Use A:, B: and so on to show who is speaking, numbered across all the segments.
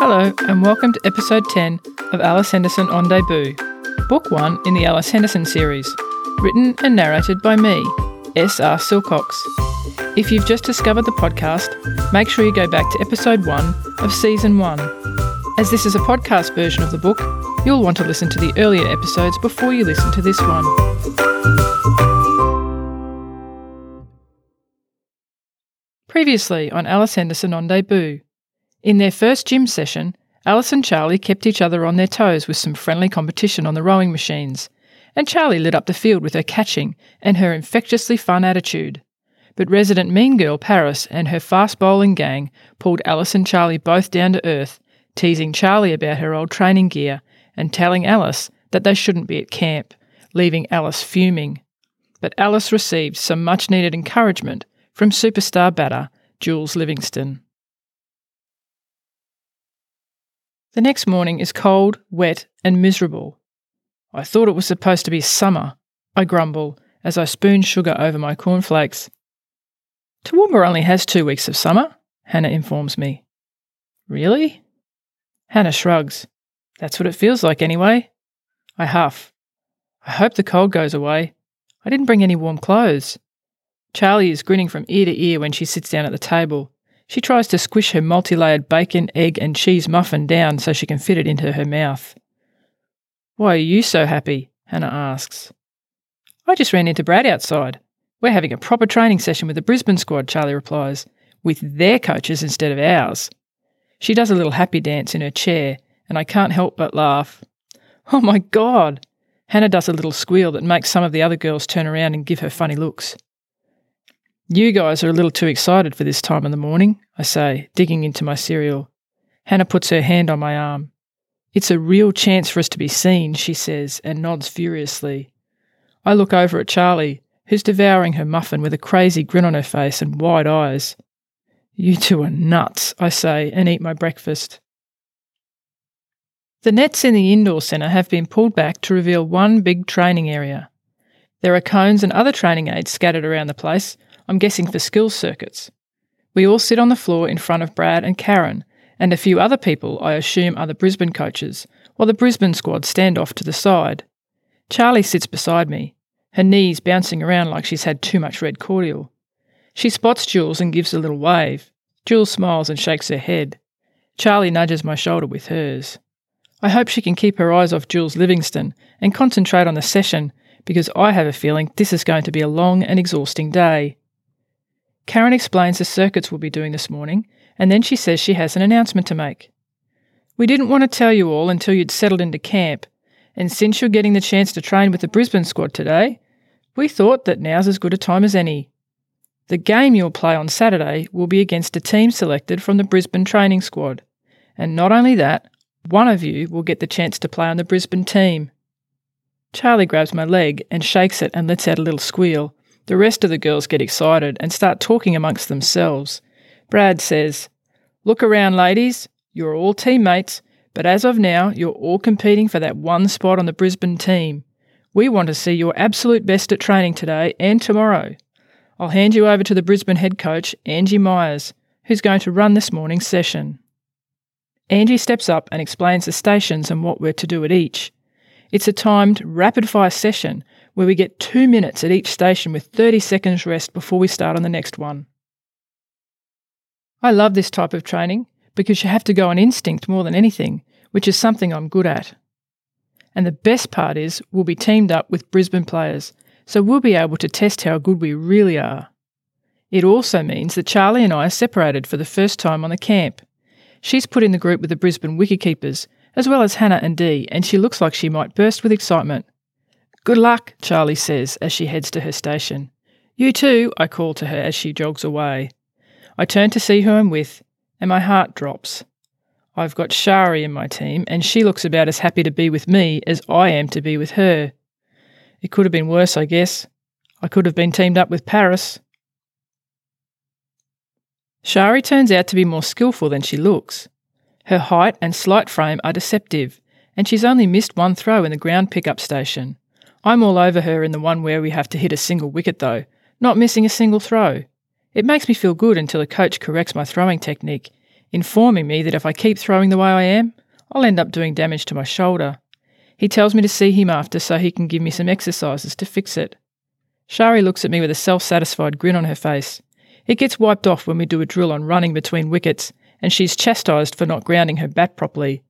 A: Hello, and welcome to episode 10 of Alice Henderson on Debut, book one in the Alice Henderson series, written and narrated by me, S.R. Silcox. If you've just discovered the podcast, make sure you go back to episode one of season one. As this is a podcast version of the book, you'll want to listen to the earlier episodes before you listen to this one. Previously on Alice Henderson on Debut. In their first gym session, Alice and Charlie kept each other on their toes with some friendly competition on the rowing machines, and Charlie lit up the field with her catching and her infectiously fun attitude. But resident mean girl Paris and her fast bowling gang pulled Alice and Charlie both down to earth, teasing Charlie about her old training gear and telling Alice that they shouldn't be at camp, leaving Alice fuming. But Alice received some much needed encouragement from superstar batter Jules Livingston. The next morning is cold, wet, and miserable. I thought it was supposed to be summer, I grumble as I spoon sugar over my cornflakes. Toowoomba only has two weeks of summer, Hannah informs me. Really? Hannah shrugs. That's what it feels like anyway. I huff. I hope the cold goes away. I didn't bring any warm clothes. Charlie is grinning from ear to ear when she sits down at the table. She tries to squish her multi layered bacon, egg, and cheese muffin down so she can fit it into her mouth. Why are you so happy? Hannah asks. I just ran into Brad outside. We're having a proper training session with the Brisbane squad, Charlie replies, with their coaches instead of ours. She does a little happy dance in her chair, and I can't help but laugh. Oh my God! Hannah does a little squeal that makes some of the other girls turn around and give her funny looks. You guys are a little too excited for this time in the morning, I say, digging into my cereal. Hannah puts her hand on my arm. It's a real chance for us to be seen, she says, and nods furiously. I look over at Charlie, who's devouring her muffin with a crazy grin on her face and wide eyes. You two are nuts, I say, and eat my breakfast. The nets in the indoor centre have been pulled back to reveal one big training area. There are cones and other training aids scattered around the place, I'm guessing for skills circuits. We all sit on the floor in front of Brad and Karen, and a few other people I assume are the Brisbane coaches, while the Brisbane squad stand off to the side. Charlie sits beside me, her knees bouncing around like she's had too much red cordial. She spots Jules and gives a little wave. Jules smiles and shakes her head. Charlie nudges my shoulder with hers. I hope she can keep her eyes off Jules Livingston and concentrate on the session because I have a feeling this is going to be a long and exhausting day. Karen explains the circuits we'll be doing this morning, and then she says she has an announcement to make. We didn't want to tell you all until you'd settled into camp, and since you're getting the chance to train with the Brisbane squad today, we thought that now's as good a time as any. The game you'll play on Saturday will be against a team selected from the Brisbane training squad. And not only that, one of you will get the chance to play on the Brisbane team. Charlie grabs my leg and shakes it and lets out a little squeal, the rest of the girls get excited and start talking amongst themselves. Brad says, Look around, ladies. You're all teammates, but as of now, you're all competing for that one spot on the Brisbane team. We want to see your absolute best at training today and tomorrow. I'll hand you over to the Brisbane head coach, Angie Myers, who's going to run this morning's session. Angie steps up and explains the stations and what we're to do at each. It's a timed, rapid fire session where we get two minutes at each station with 30 seconds rest before we start on the next one. I love this type of training because you have to go on instinct more than anything, which is something I'm good at. And the best part is we'll be teamed up with Brisbane players, so we'll be able to test how good we really are. It also means that Charlie and I are separated for the first time on the camp. She's put in the group with the Brisbane wicketkeepers, as well as Hannah and Dee, and she looks like she might burst with excitement. Good luck, Charlie says as she heads to her station. You too, I call to her as she jogs away. I turn to see who I'm with, and my heart drops. I've got Shari in my team, and she looks about as happy to be with me as I am to be with her. It could have been worse, I guess. I could have been teamed up with Paris. Shari turns out to be more skillful than she looks. Her height and slight frame are deceptive, and she's only missed one throw in the ground pickup station. I'm all over her in the one where we have to hit a single wicket, though, not missing a single throw. It makes me feel good until a coach corrects my throwing technique, informing me that if I keep throwing the way I am, I'll end up doing damage to my shoulder. He tells me to see him after so he can give me some exercises to fix it. Shari looks at me with a self satisfied grin on her face. It gets wiped off when we do a drill on running between wickets, and she's chastised for not grounding her bat properly.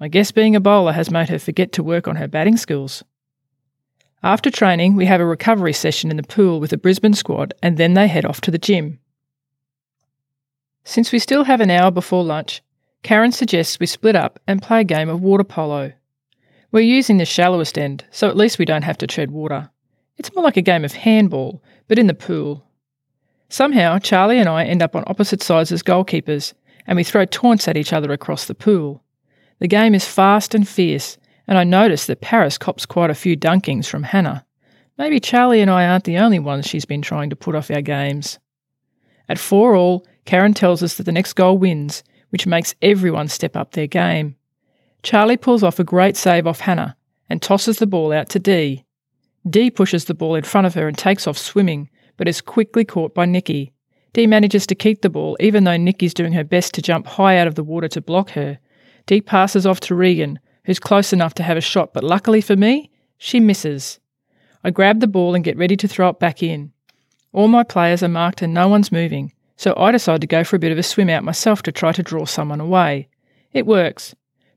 A: I guess being a bowler has made her forget to work on her batting skills. After training, we have a recovery session in the pool with the Brisbane squad, and then they head off to the gym. Since we still have an hour before lunch, Karen suggests we split up and play a game of water polo. We're using the shallowest end, so at least we don't have to tread water. It's more like a game of handball, but in the pool. Somehow, Charlie and I end up on opposite sides as goalkeepers, and we throw taunts at each other across the pool. The game is fast and fierce, and I notice that Paris cops quite a few dunkings from Hannah. Maybe Charlie and I aren't the only ones she's been trying to put off our games. At four all, Karen tells us that the next goal wins, which makes everyone step up their game. Charlie pulls off a great save off Hannah and tosses the ball out to Dee. Dee pushes the ball in front of her and takes off swimming, but is quickly caught by Nikki. Dee manages to keep the ball, even though Nikki's doing her best to jump high out of the water to block her. Dee passes off to Regan, who's close enough to have a shot, but luckily for me, she misses. I grab the ball and get ready to throw it back in. All my players are marked and no one's moving, so I decide to go for a bit of a swim out myself to try to draw someone away. It works.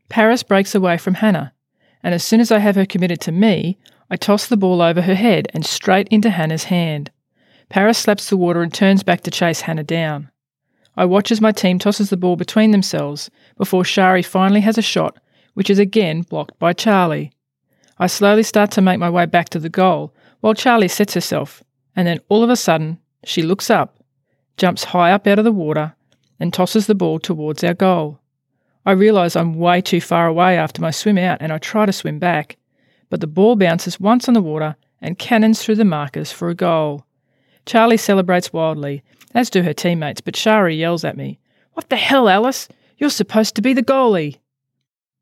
A: Paris breaks away from Hannah, and as soon as I have her committed to me, I toss the ball over her head and straight into Hannah's hand. Paris slaps the water and turns back to chase Hannah down. I watch as my team tosses the ball between themselves before Shari finally has a shot, which is again blocked by Charlie. I slowly start to make my way back to the goal while Charlie sets herself, and then all of a sudden, she looks up, jumps high up out of the water, and tosses the ball towards our goal. I realise I'm way too far away after my swim out and I try to swim back, but the ball bounces once on the water and cannons through the markers for a goal. Charlie celebrates wildly, as do her teammates, but Shari yells at me, What the hell, Alice? You're supposed to be the goalie.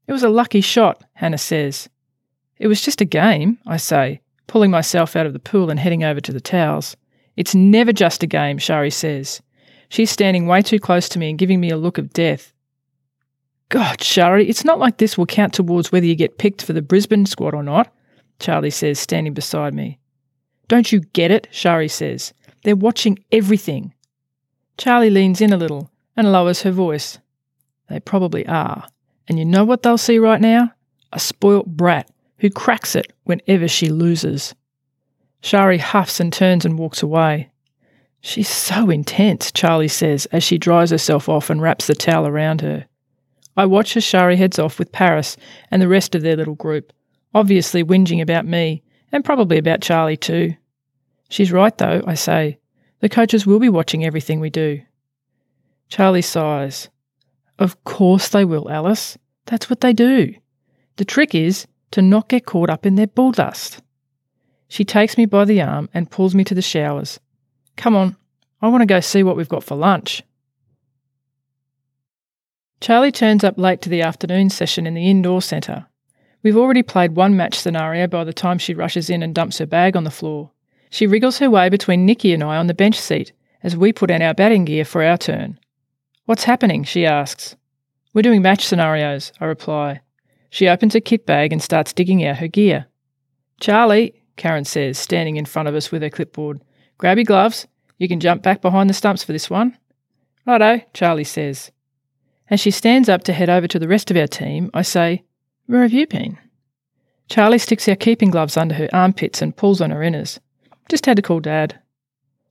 A: It was a lucky shot, Hannah says. It was just a game, I say, pulling myself out of the pool and heading over to the towels. It's never just a game, Shari says. She's standing way too close to me and giving me a look of death. God, Shari, it's not like this will count towards whether you get picked for the Brisbane squad or not, Charlie says, standing beside me. Don't you get it? Shari says. They're watching everything. Charlie leans in a little and lowers her voice. They probably are. And you know what they'll see right now? A spoilt brat who cracks it whenever she loses. Shari huffs and turns and walks away. She's so intense, Charlie says as she dries herself off and wraps the towel around her. I watch as Shari heads off with Paris and the rest of their little group, obviously whinging about me, and probably about Charlie too. She's right though, I say. The coaches will be watching everything we do. Charlie sighs. Of course they will, Alice. That's what they do. The trick is to not get caught up in their bulldust. She takes me by the arm and pulls me to the showers. Come on, I want to go see what we've got for lunch. Charlie turns up late to the afternoon session in the indoor centre. We've already played one match scenario by the time she rushes in and dumps her bag on the floor. She wriggles her way between Nikki and I on the bench seat as we put on our batting gear for our turn. What's happening? she asks. We're doing match scenarios, I reply. She opens a kit bag and starts digging out her gear. Charlie, Karen says, standing in front of us with her clipboard, grab your gloves. You can jump back behind the stumps for this one. Righto, Charlie says. As she stands up to head over to the rest of our team, I say, Where have you been? Charlie sticks our keeping gloves under her armpits and pulls on her inners. Just had to call Dad.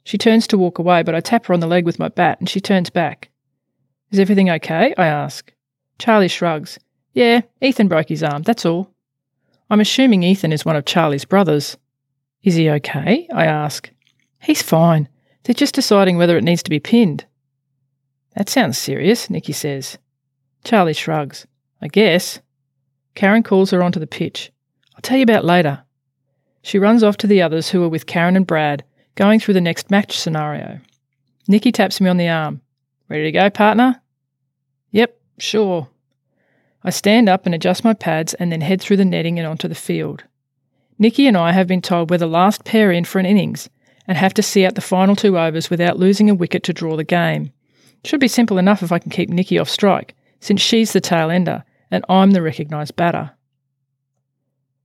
A: She turns to walk away, but I tap her on the leg with my bat and she turns back. Is everything okay? I ask. Charlie shrugs. Yeah, Ethan broke his arm, that's all. I'm assuming Ethan is one of Charlie's brothers. Is he okay? I ask. He's fine. They're just deciding whether it needs to be pinned. That sounds serious, Nikki says. Charlie shrugs. I guess. Karen calls her onto the pitch. I'll tell you about later. She runs off to the others who are with Karen and Brad, going through the next match scenario. Nikki taps me on the arm. Ready to go, partner? Yep, sure. I stand up and adjust my pads and then head through the netting and onto the field. Nikki and I have been told we're the last pair in for an innings and have to see out the final two overs without losing a wicket to draw the game. Should be simple enough if I can keep Nikki off strike, since she's the tail ender and I'm the recognised batter.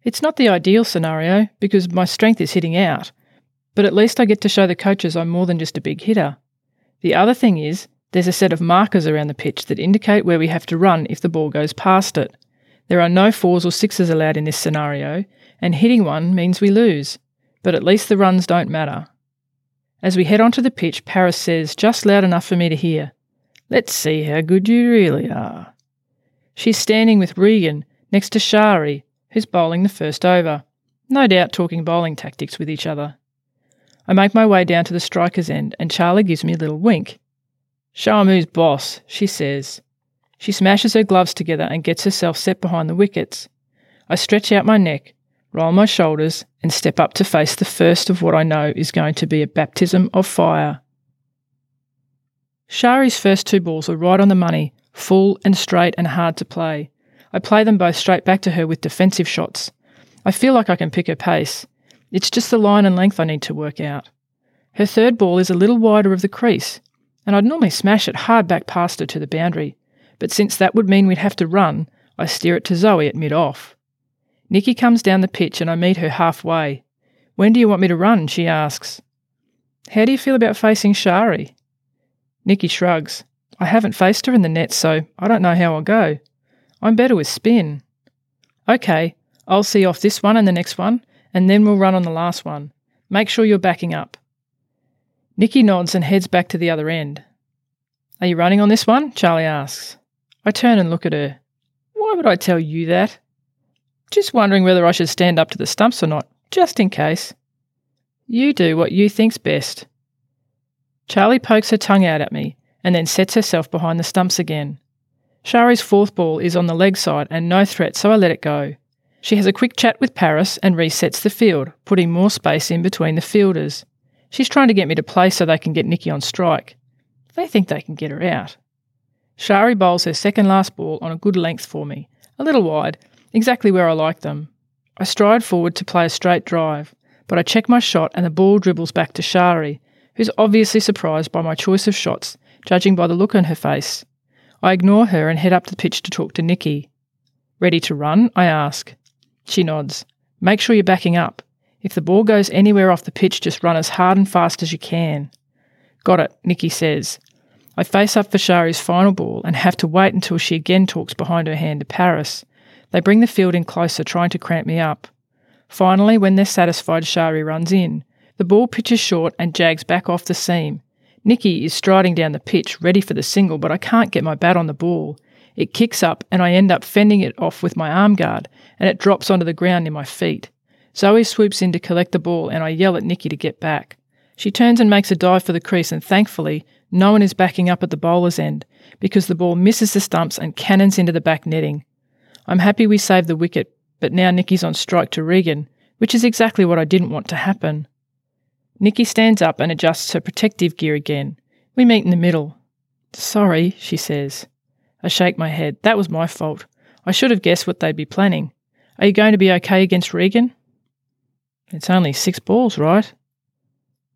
A: It's not the ideal scenario because my strength is hitting out, but at least I get to show the coaches I'm more than just a big hitter. The other thing is, there's a set of markers around the pitch that indicate where we have to run if the ball goes past it. There are no fours or sixes allowed in this scenario, and hitting one means we lose, but at least the runs don't matter. As we head onto the pitch, Paris says, just loud enough for me to hear, Let's see how good you really are. She's standing with Regan next to Shari, who's bowling the first over, no doubt talking bowling tactics with each other. I make my way down to the striker's end, and Charlie gives me a little wink. Show 'em boss, she says. She smashes her gloves together and gets herself set behind the wickets. I stretch out my neck, roll my shoulders, and step up to face the first of what I know is going to be a baptism of fire. Shari's first two balls are right on the money, full and straight and hard to play. I play them both straight back to her with defensive shots. I feel like I can pick her pace. It's just the line and length I need to work out. Her third ball is a little wider of the crease, and I'd normally smash it hard back past her to the boundary, but since that would mean we'd have to run, I steer it to Zoe at mid off. Nikki comes down the pitch and I meet her halfway. When do you want me to run? she asks. How do you feel about facing Shari? Nikki shrugs. I haven't faced her in the net, so I don't know how I'll go. I'm better with spin. Okay, I'll see off this one and the next one, and then we'll run on the last one. Make sure you're backing up. Nikki nods and heads back to the other end. Are you running on this one? Charlie asks. I turn and look at her. Why would I tell you that? Just wondering whether I should stand up to the stumps or not, just in case. You do what you think's best. Charlie pokes her tongue out at me and then sets herself behind the stumps again. Shari's fourth ball is on the leg side and no threat, so I let it go. She has a quick chat with Paris and resets the field, putting more space in between the fielders. She's trying to get me to play so they can get Nikki on strike. They think they can get her out. Shari bowls her second last ball on a good length for me, a little wide, exactly where I like them. I stride forward to play a straight drive, but I check my shot and the ball dribbles back to Shari, who's obviously surprised by my choice of shots, judging by the look on her face. I ignore her and head up the pitch to talk to Nikki. Ready to run? I ask. She nods. Make sure you're backing up. If the ball goes anywhere off the pitch, just run as hard and fast as you can. Got it, Nikki says. I face up for Shari's final ball and have to wait until she again talks behind her hand to Paris. They bring the field in closer, trying to cramp me up. Finally, when they're satisfied, Shari runs in. The ball pitches short and jags back off the seam. Nikki is striding down the pitch, ready for the single, but I can't get my bat on the ball. It kicks up, and I end up fending it off with my arm guard, and it drops onto the ground near my feet. Zoe swoops in to collect the ball, and I yell at Nikki to get back. She turns and makes a dive for the crease, and thankfully, no one is backing up at the bowler's end because the ball misses the stumps and cannons into the back netting. I'm happy we saved the wicket, but now Nikki's on strike to Regan, which is exactly what I didn't want to happen. Nikki stands up and adjusts her protective gear again. We meet in the middle. Sorry, she says. I shake my head. That was my fault. I should have guessed what they'd be planning. Are you going to be okay against Regan? It's only six balls, right?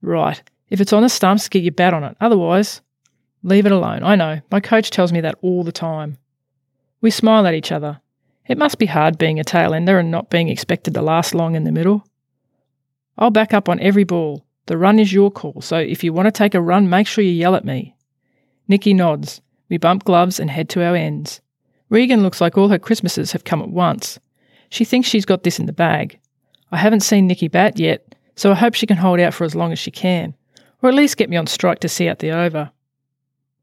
A: Right. If it's on the stumps, get your bat on it. Otherwise, leave it alone. I know. My coach tells me that all the time. We smile at each other. It must be hard being a tail ender and not being expected to last long in the middle. I'll back up on every ball. The run is your call, so if you want to take a run, make sure you yell at me. Nikki nods. We bump gloves and head to our ends. Regan looks like all her Christmases have come at once. She thinks she's got this in the bag. I haven't seen Nikki bat yet, so I hope she can hold out for as long as she can, or at least get me on strike to see out the over.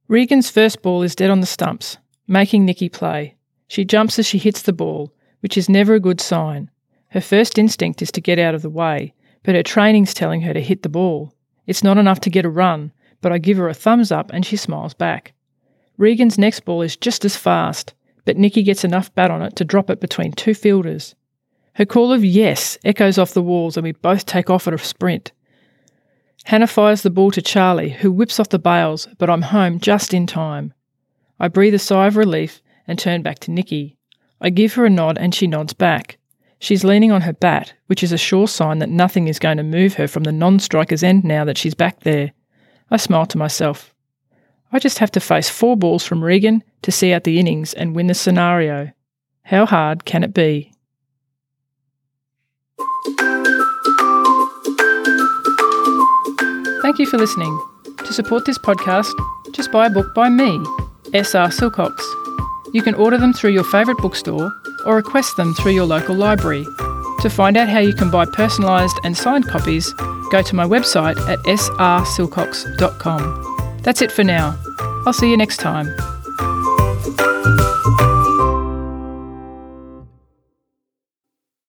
A: Regan's first ball is dead on the stumps, making Nikki play. She jumps as she hits the ball, which is never a good sign. Her first instinct is to get out of the way, but her training's telling her to hit the ball. It's not enough to get a run, but I give her a thumbs up and she smiles back. Regan's next ball is just as fast, but Nikki gets enough bat on it to drop it between two fielders. Her call of yes echoes off the walls and we both take off at a sprint. Hannah fires the ball to Charlie, who whips off the bails, but I'm home just in time. I breathe a sigh of relief and turn back to Nikki. I give her a nod and she nods back. She's leaning on her bat, which is a sure sign that nothing is going to move her from the non striker's end now that she's back there. I smile to myself. I just have to face four balls from Regan to see out the innings and win the scenario. How hard can it be? Thank you for listening. To support this podcast, just buy a book by me, S.R. Silcox. You can order them through your favourite bookstore or request them through your local library. To find out how you can buy personalised and signed copies, go to my website at srsilcox.com. That's it for now. I'll see you next time.